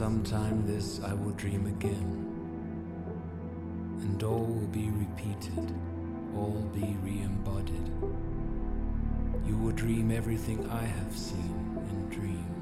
sometime this I will dream again. And all will be repeated, all be re embodied. You will dream everything I have seen and dream.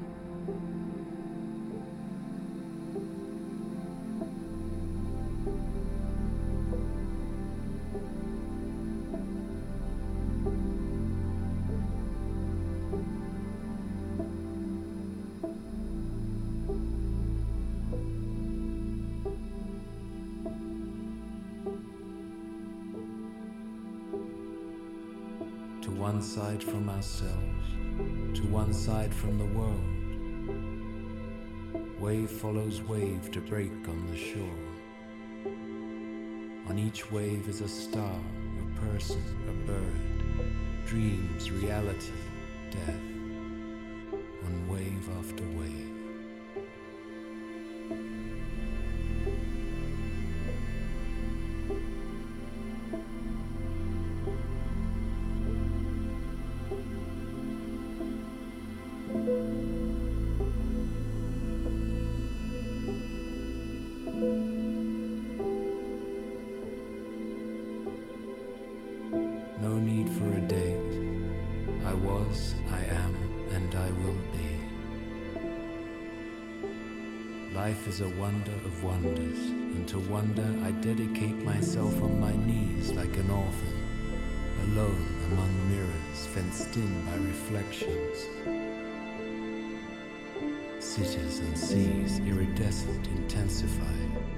Side from ourselves, to one side from the world. Wave follows wave to break on the shore. On each wave is a star, a person, a bird, dreams, reality, death, Life is a wonder of wonders, and to wonder I dedicate myself on my knees like an orphan, alone among mirrors fenced in by reflections. Cities and seas iridescent intensified.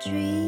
Dream,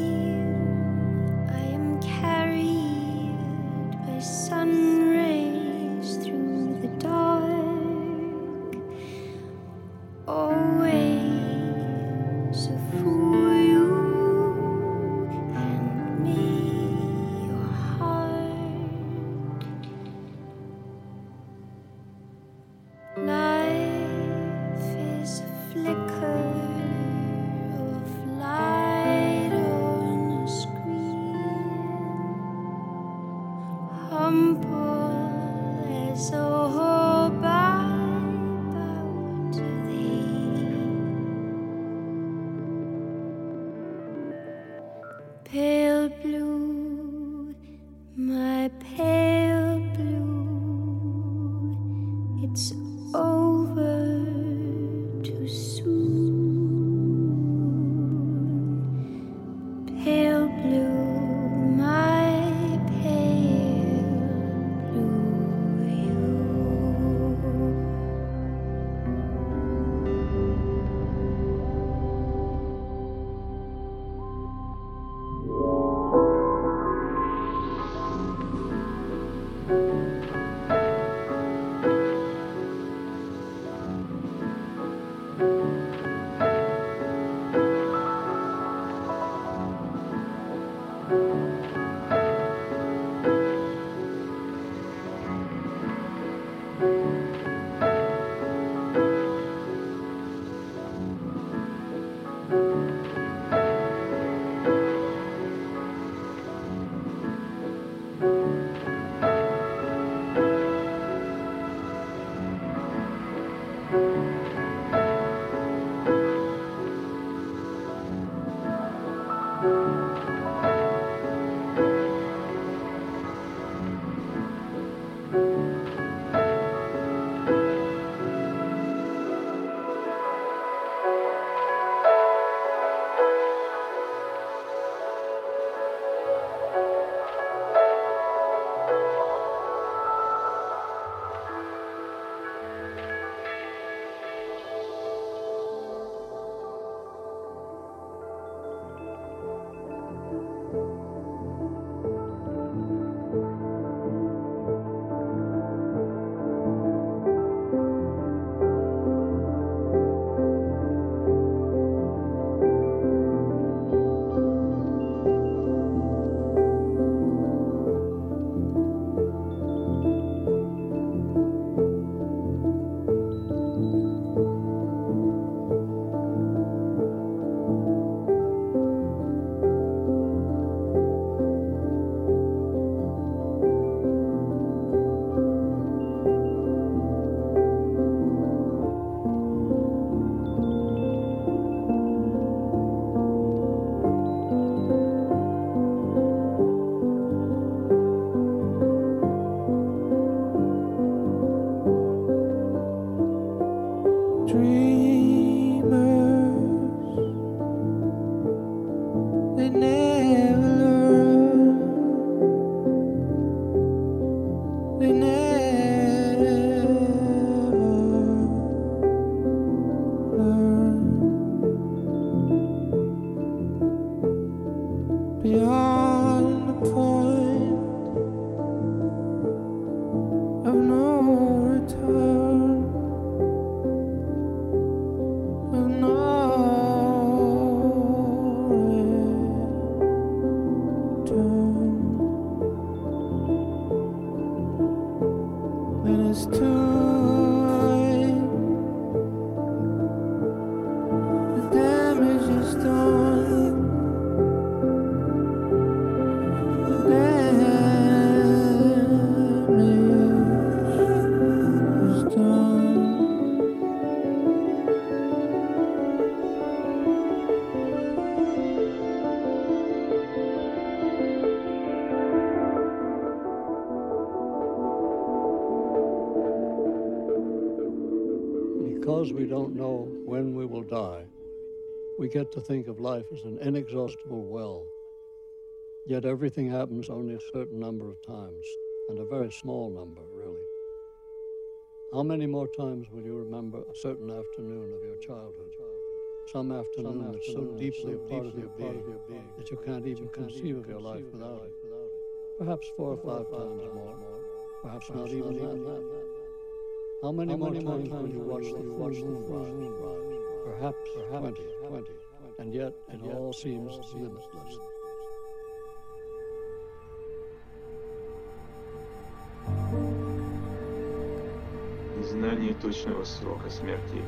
get to think of life as an inexhaustible well. Yet everything happens only a certain number of times, and a very small number, really. How many more times will you remember a certain afternoon of your childhood? Some afternoon, Some that's so deeply a part, of your, being, that you can't even conceive of your life without it. Perhaps four or five times more. Perhaps not even that. How many more times will you watch the full moon rise? Perhaps, perhaps 20, 20. And yet it all seems limitless. Знание точного срока смерти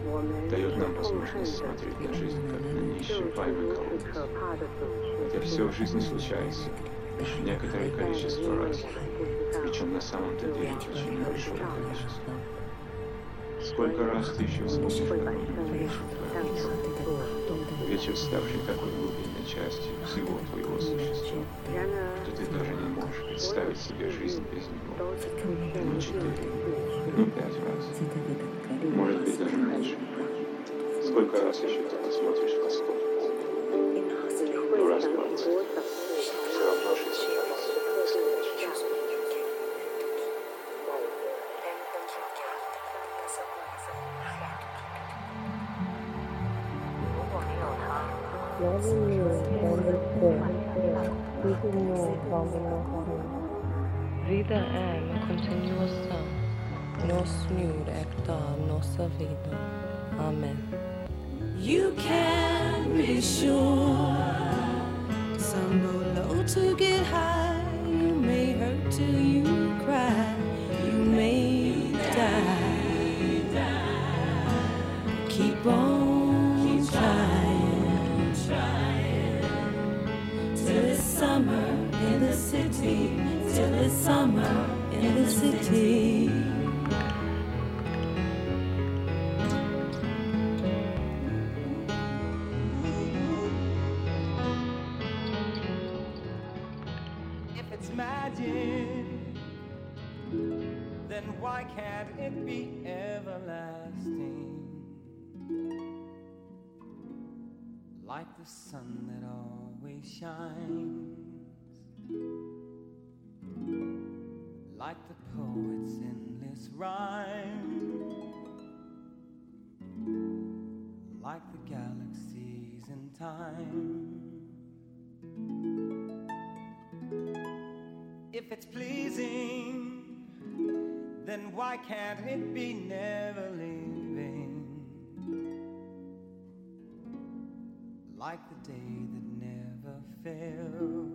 дает нам возможность смотреть на жизнь как на неисчерпаемый колодец. Хотя все в жизни случается лишь некоторое количество раз, причем на самом-то деле очень большое количество. Сколько раз ты еще вспомнишь какой-нибудь вечер, ставший такой глубинной частью всего твоего существа, что ты даже не можешь представить себе жизнь без него. Ну, четыре, ну, пять раз. Может быть, даже меньше. Сколько раз еще ты посмотришь Vida é uma continuação. Nos Senhor é que dá a nossa vida. Amém. You can be sure some go low to get high. You may hurt till you city. Till it's summer in the city. If it's magic, then why can't it be everlasting? Like the sun that always shines, like the poet's endless rhyme, like the galaxies in time. If it's pleasing, then why can't it be never leaving? Like the day that never fails.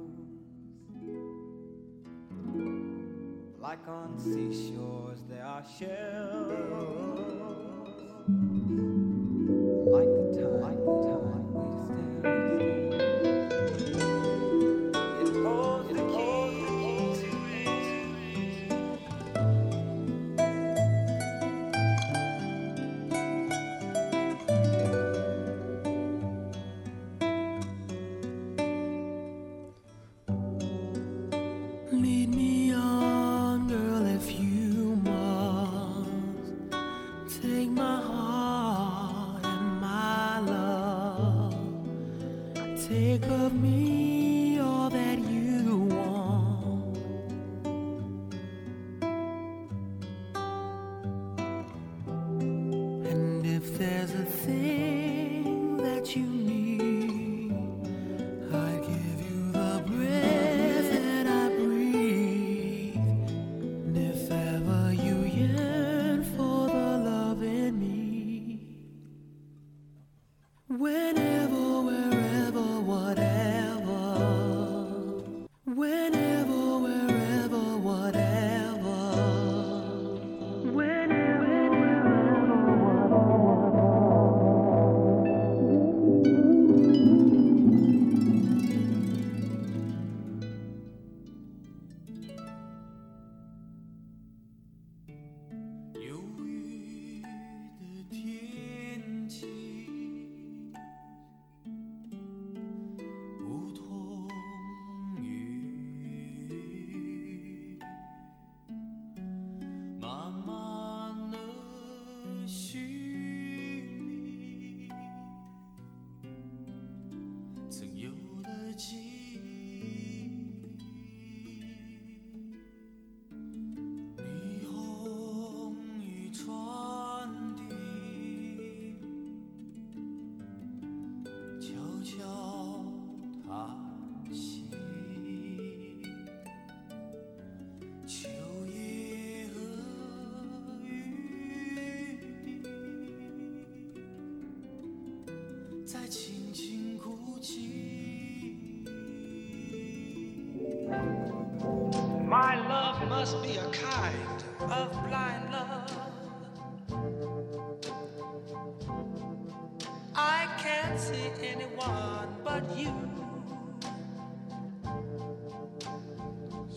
Like on seashores there are shells.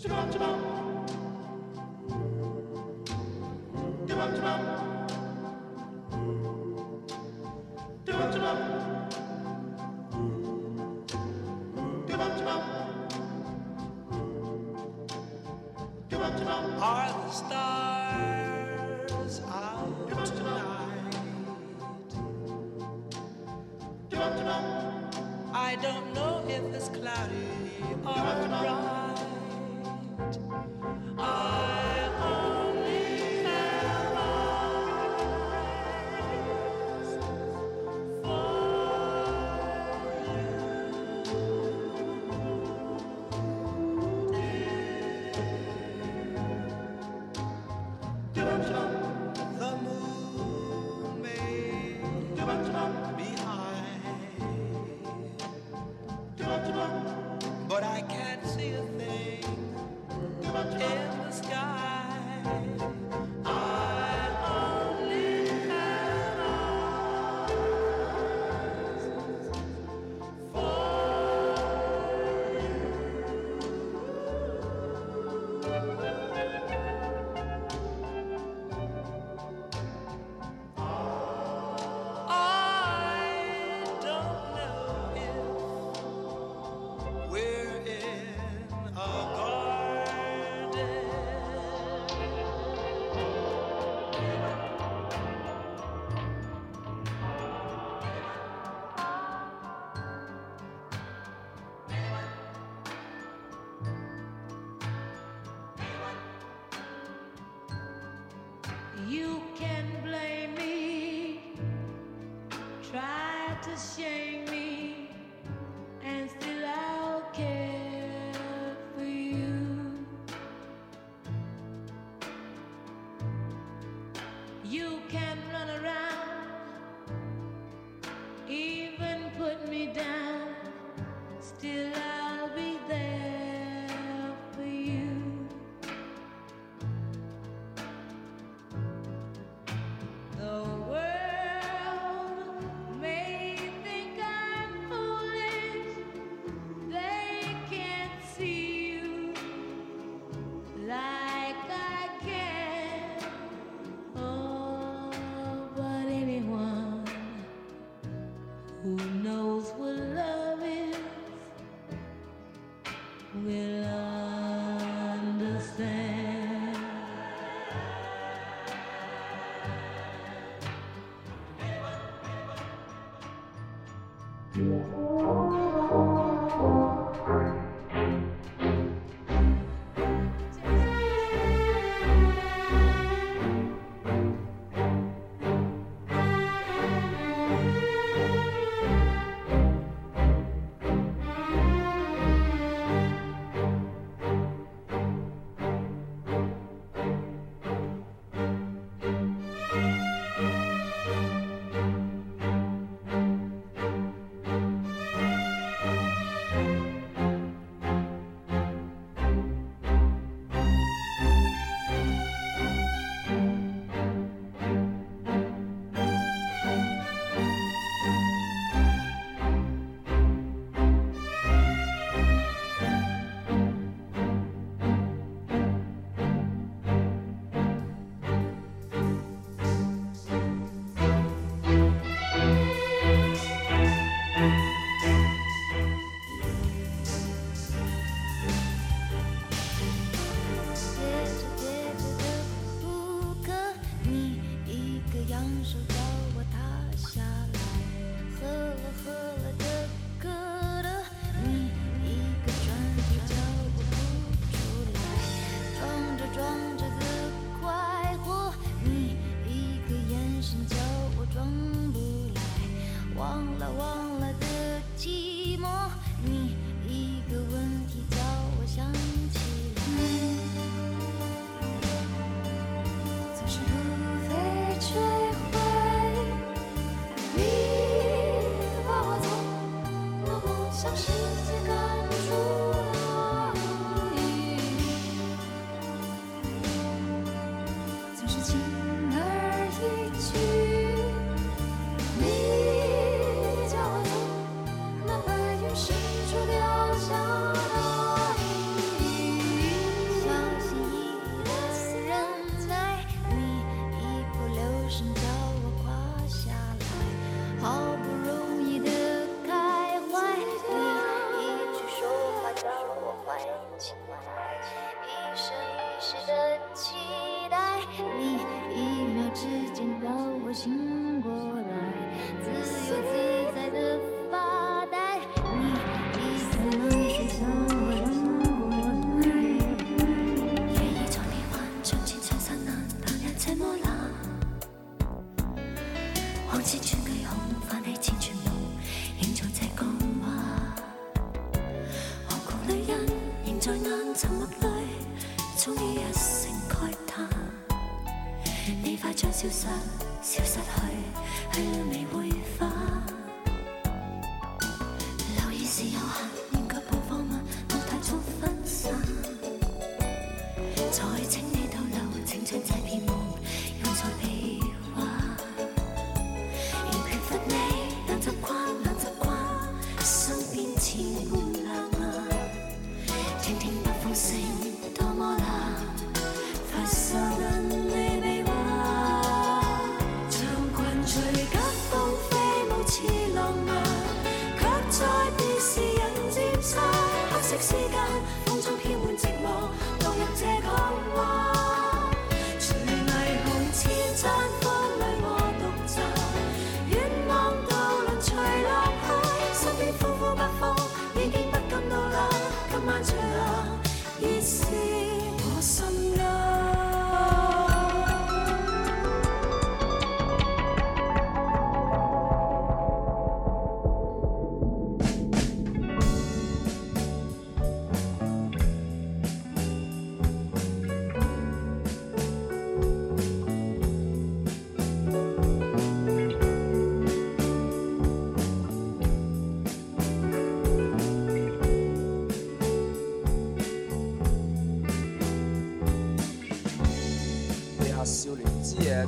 Are You can blame me, try to shame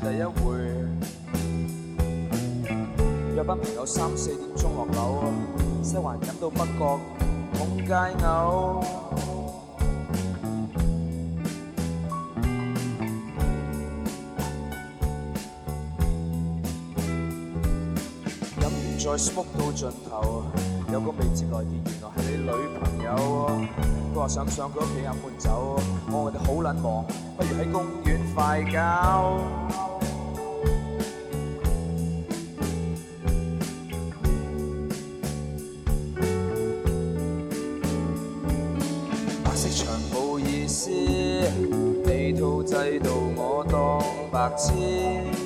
第一回。约班朋友三四点钟落楼，西环饮到不觉懵街牛。饮完再 smoke 到尽头，有个未接来电，原来系你女朋友。佢话想上佢屋企饮闷酒，我哋好卵忙，不如喺公园快搞。cocktail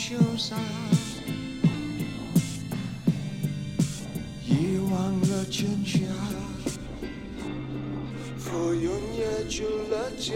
潇洒。遗忘了 dài, 永远住了家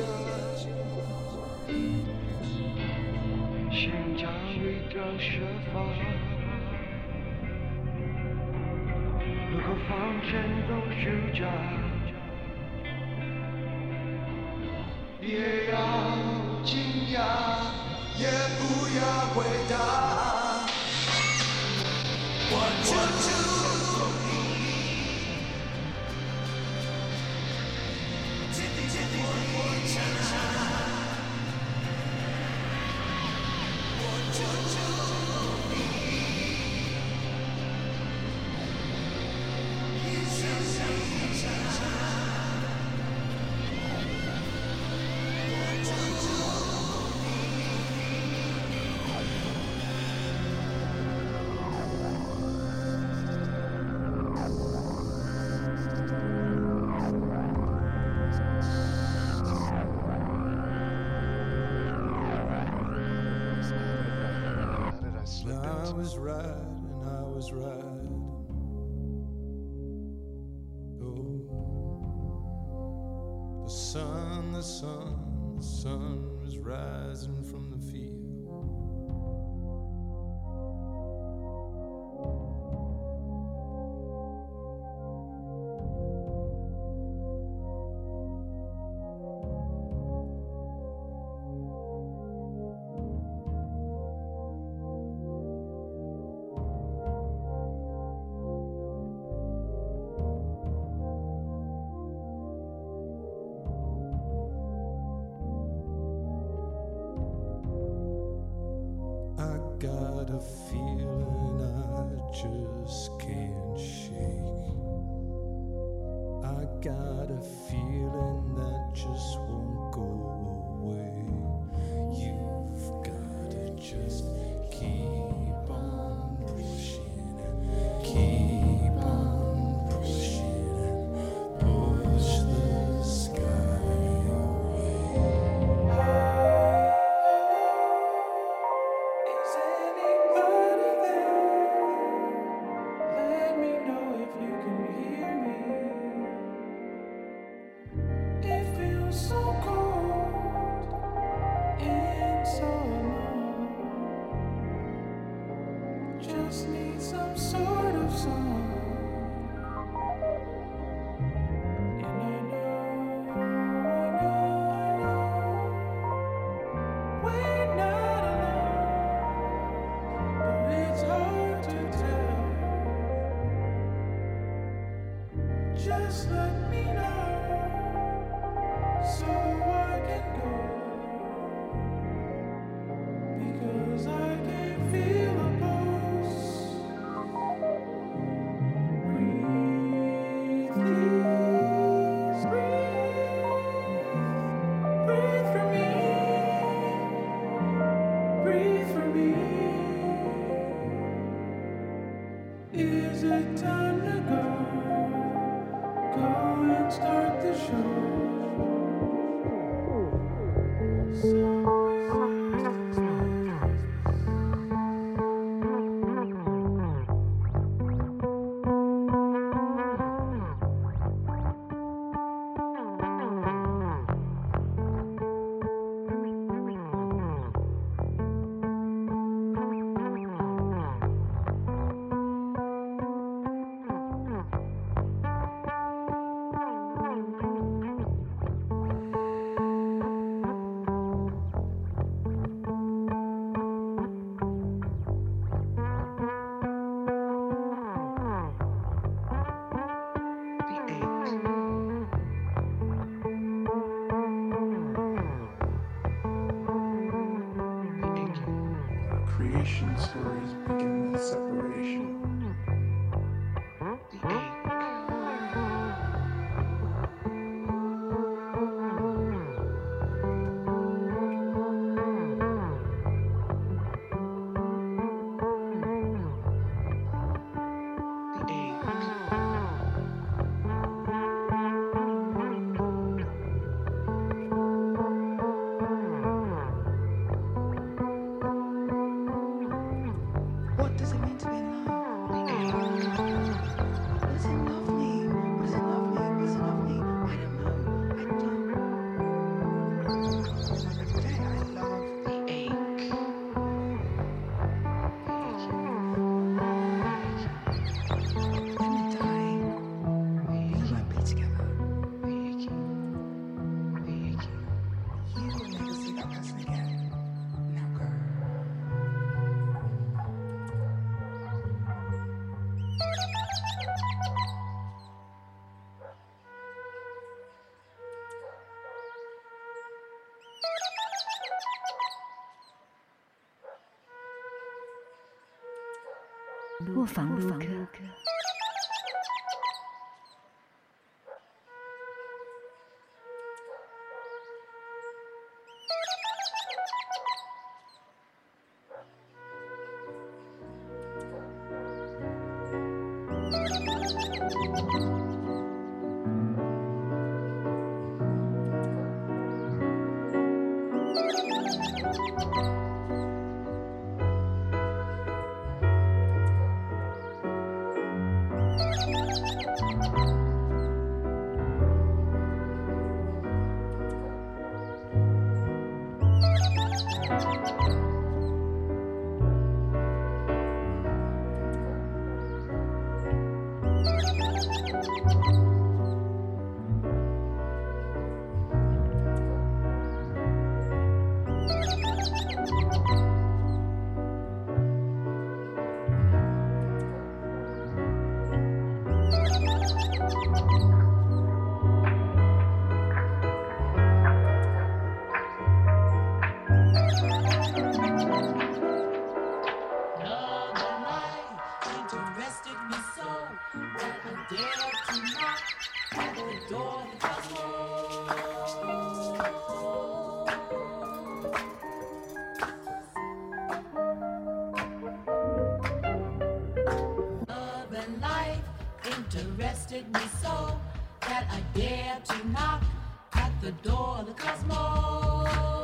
stories begin the separation. interested me so that I dared to knock at the door of the Cosmos.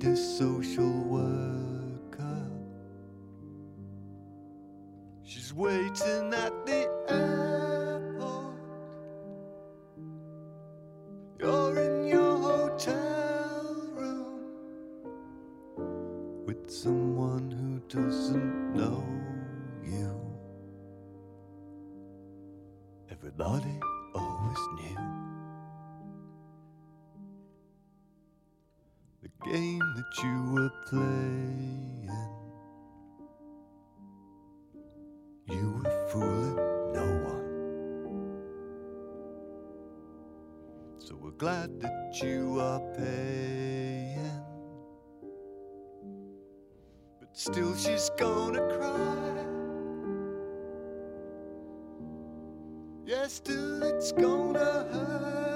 Need a social worker. She's waiting at the airport. You're in your hotel room with someone who doesn't know you. Everybody always knew. That you were playing. You were fooling no one. So we're glad that you are paying. But still, she's gonna cry. Yeah, still, it's gonna hurt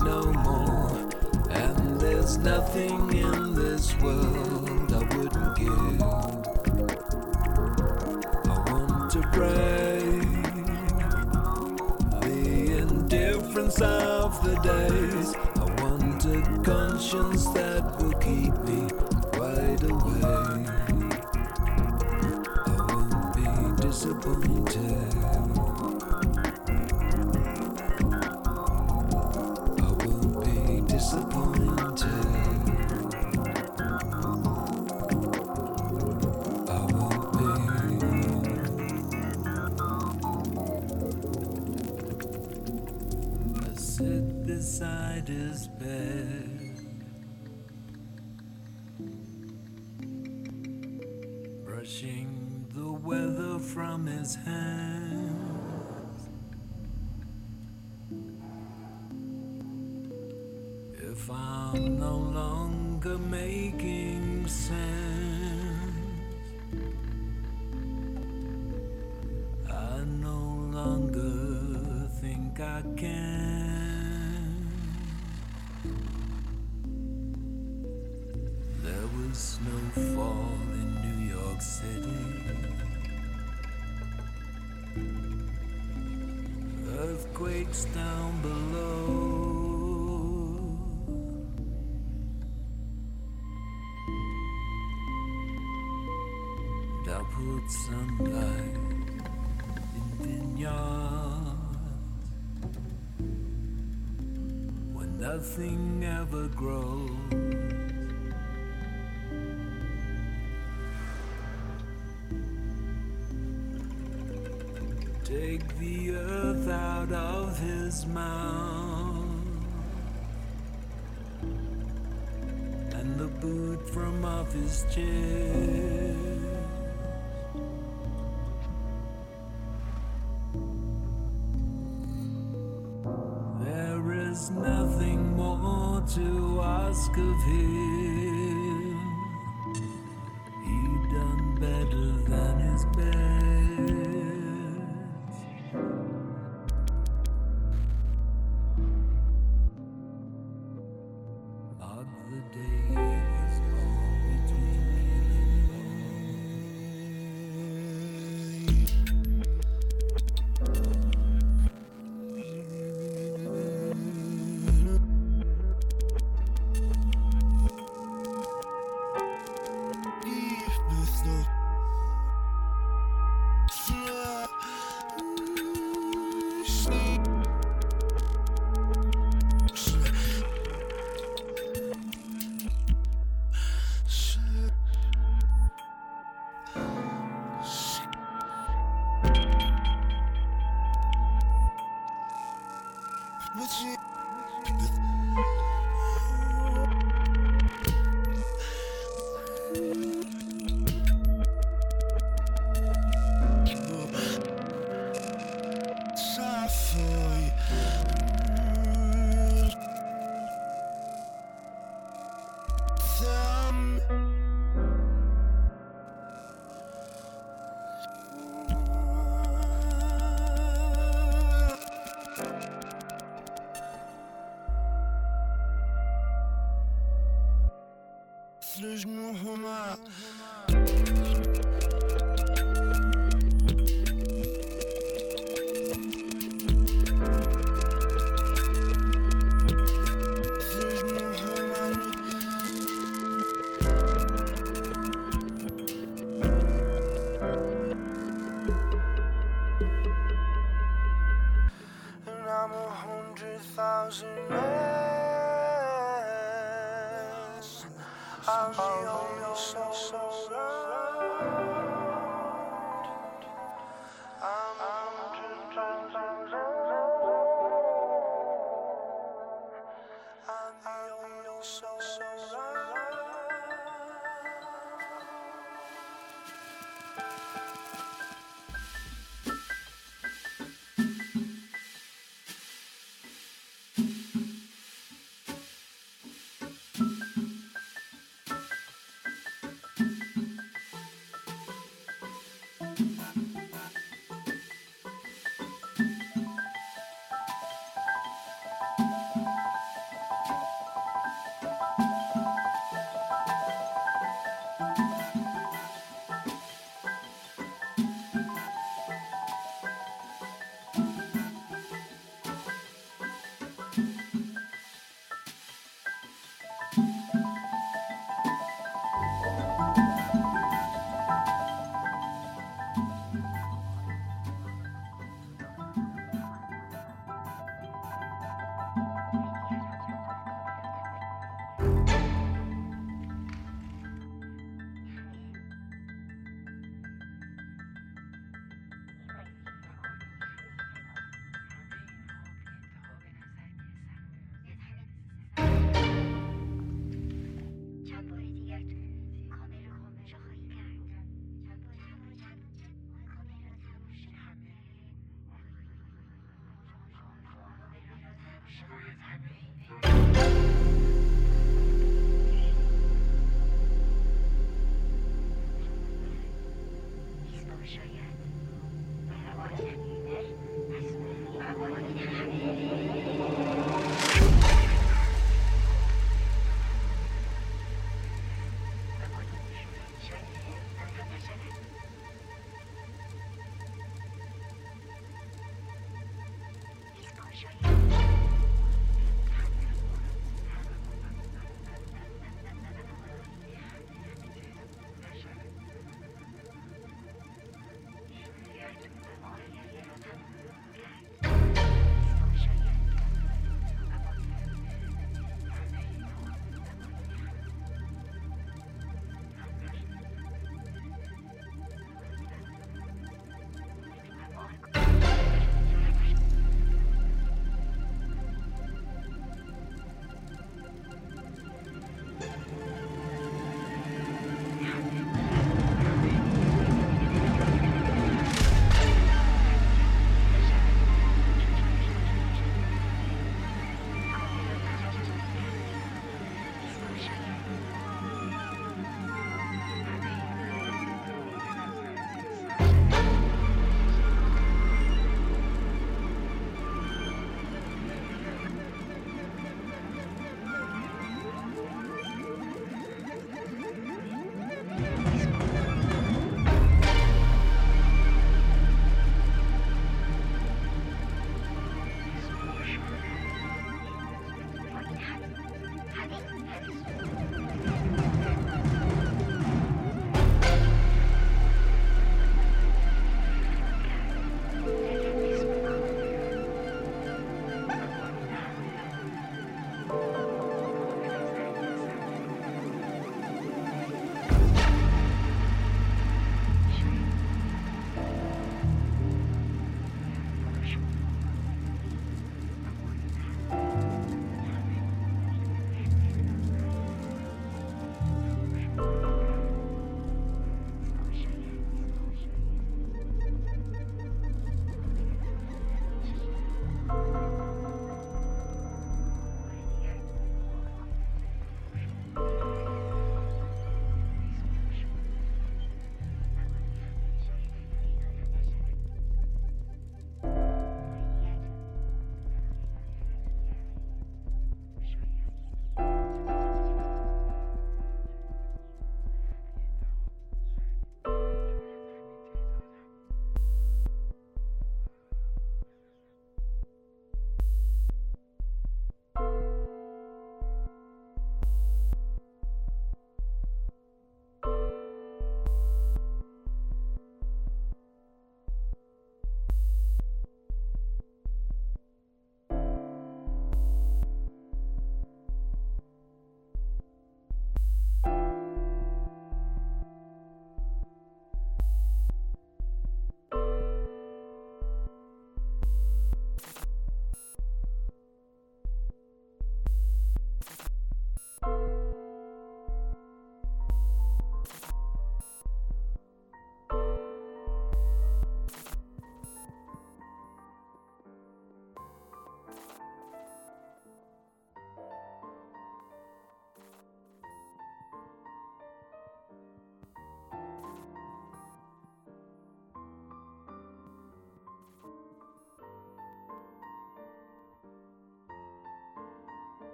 no more. And there's nothing in this world I wouldn't give. I want to break the indifference of the days. I want a conscience that will keep me wide awake. I won't be disappointed. If I'm no longer making sense, I no longer think I can. There was snowfall in New York City. Earthquakes down And sunlight in vineyards where nothing ever grows. Take the earth out of his mouth and the boot from off his chair. Of him.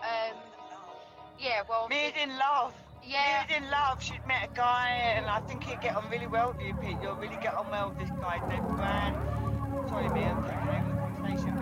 Um, yeah, well. Made in love. Yeah. Made in love. She'd met a guy, and I think he'd get on really well with you, Pete. You'll really get on well with this guy, Dave Brand. Sorry, me, I'm taking over the conversation,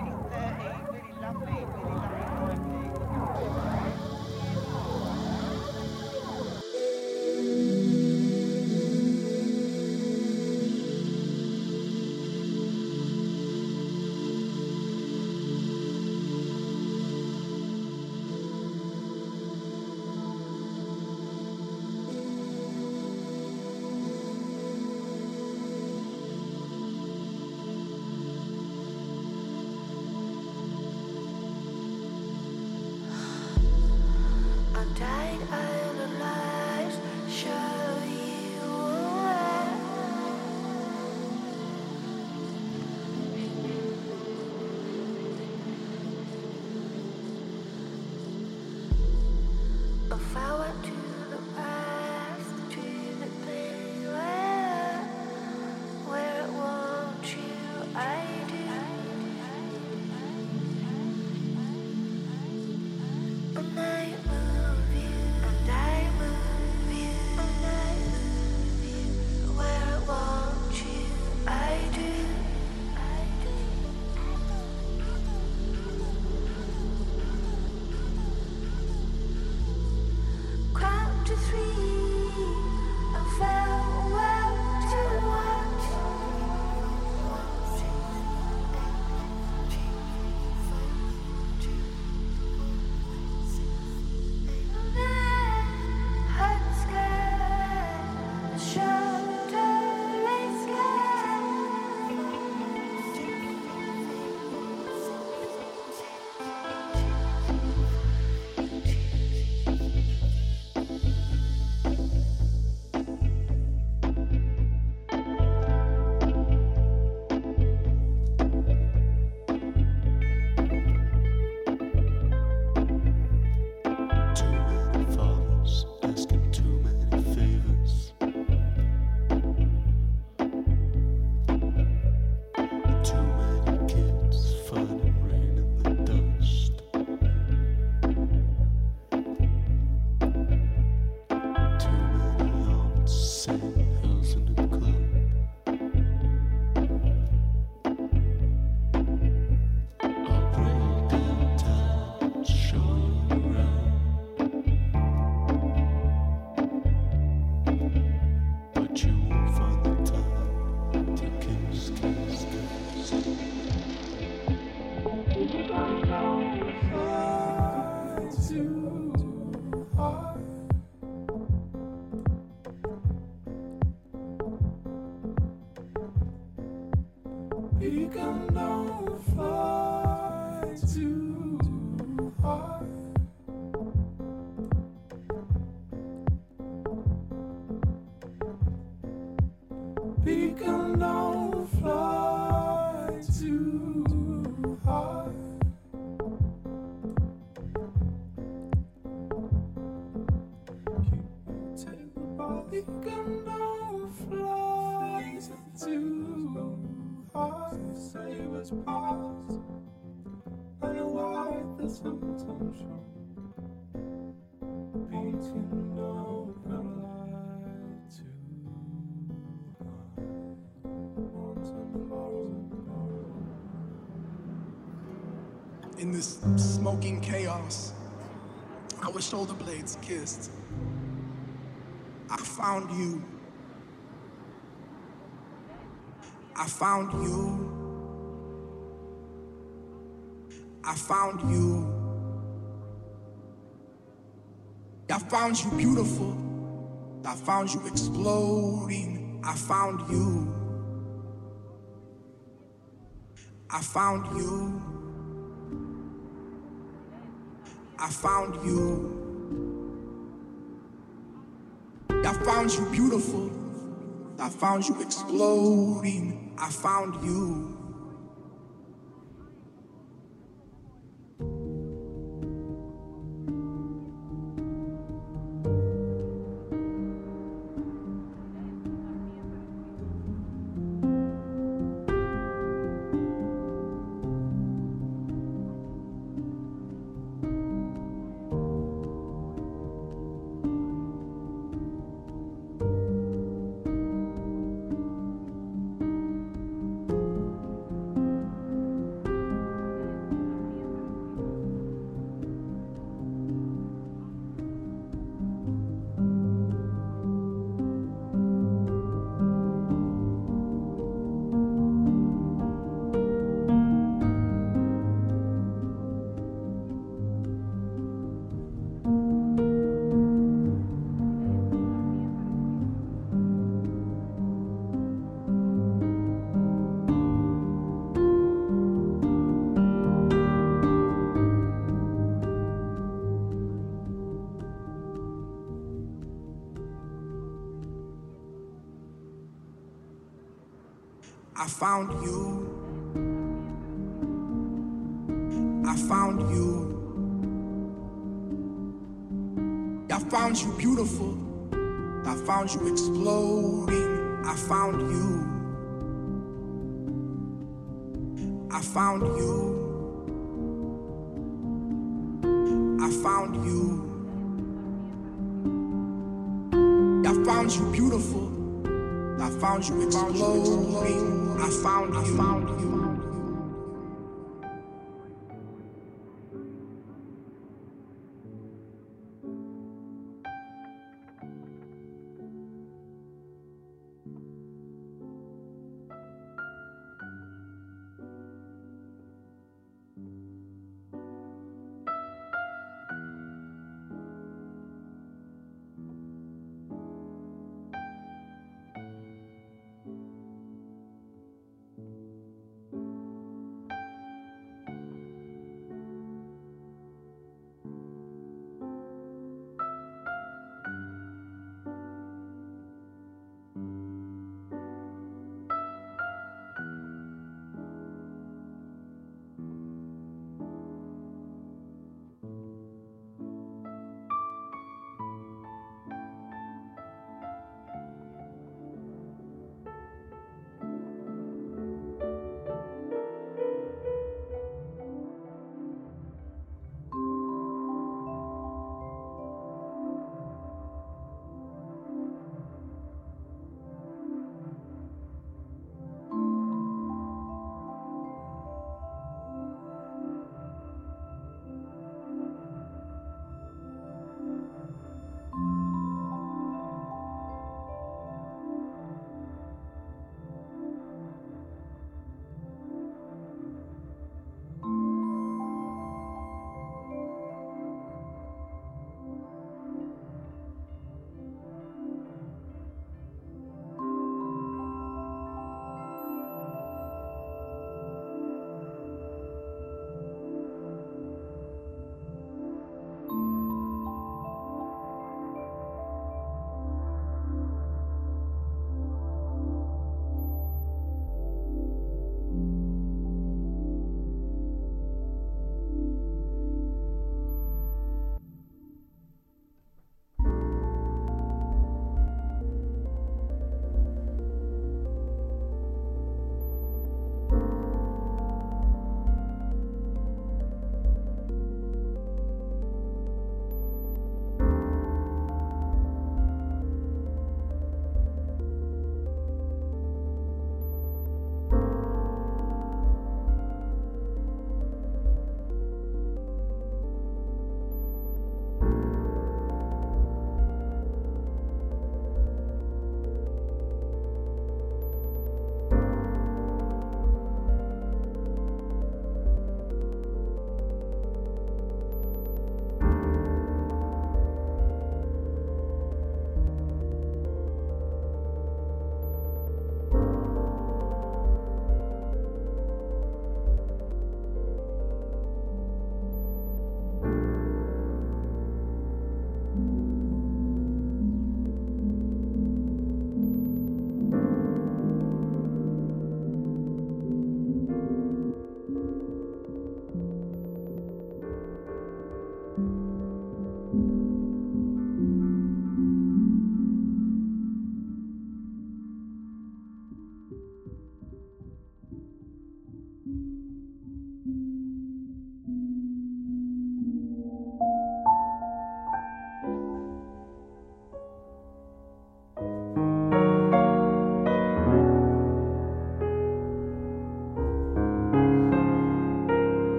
You can don't fly too hard. In this smoking chaos, our shoulder blades kissed. I found you. I found you. I found you. I found you beautiful. I found you exploding. I found you. I found you. I found you. I found you beautiful. I found you exploding. I found you. I found you. I found you. I found you beautiful. I found you exploding. I found you. I found you. I found you. I found you beautiful. I found you exploding. I found you. I found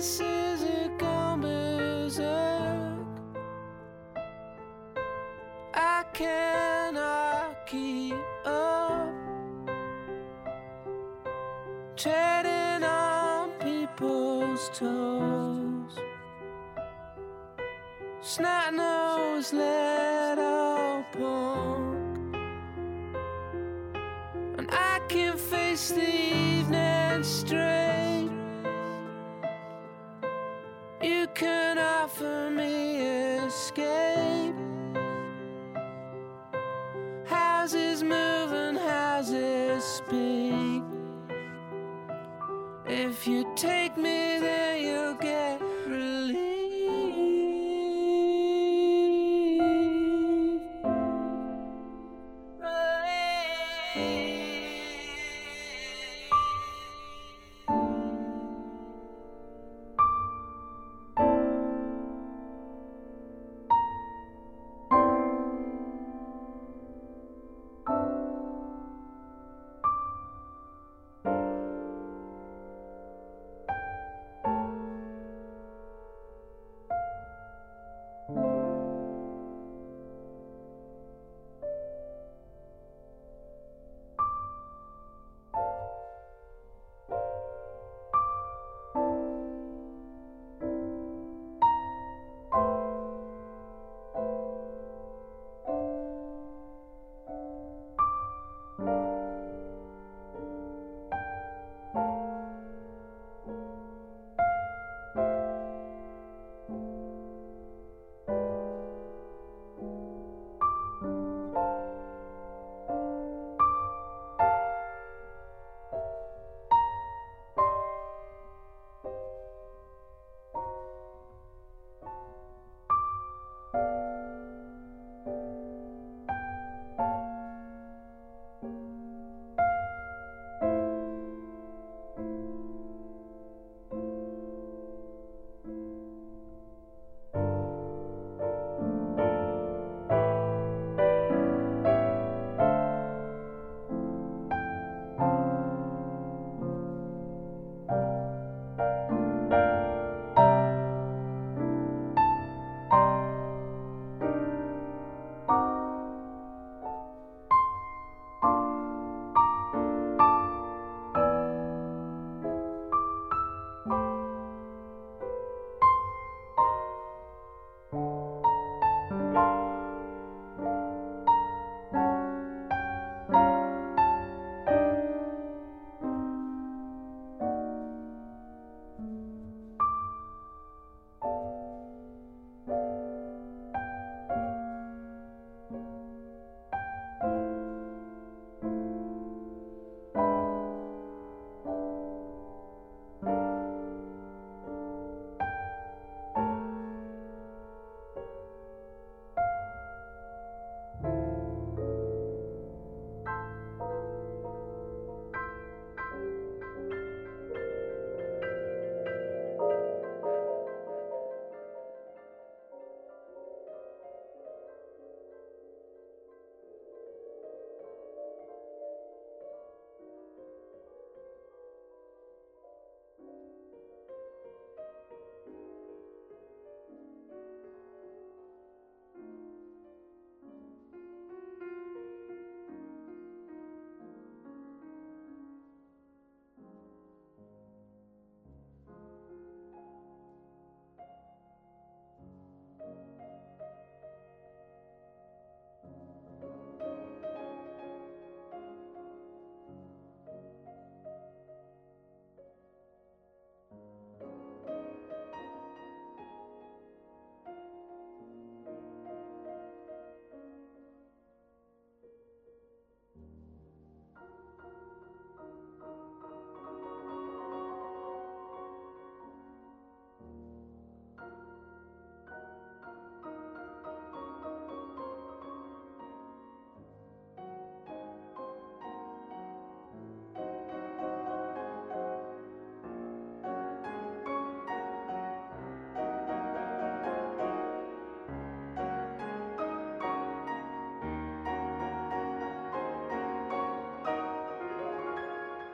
senses are gone berserk. I cannot keep up. Treading on people's toes. Snot nose little punk. And I can face the evening straight.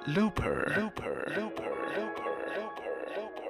Looper. Looper. Looper. Looper. Looper. Looper.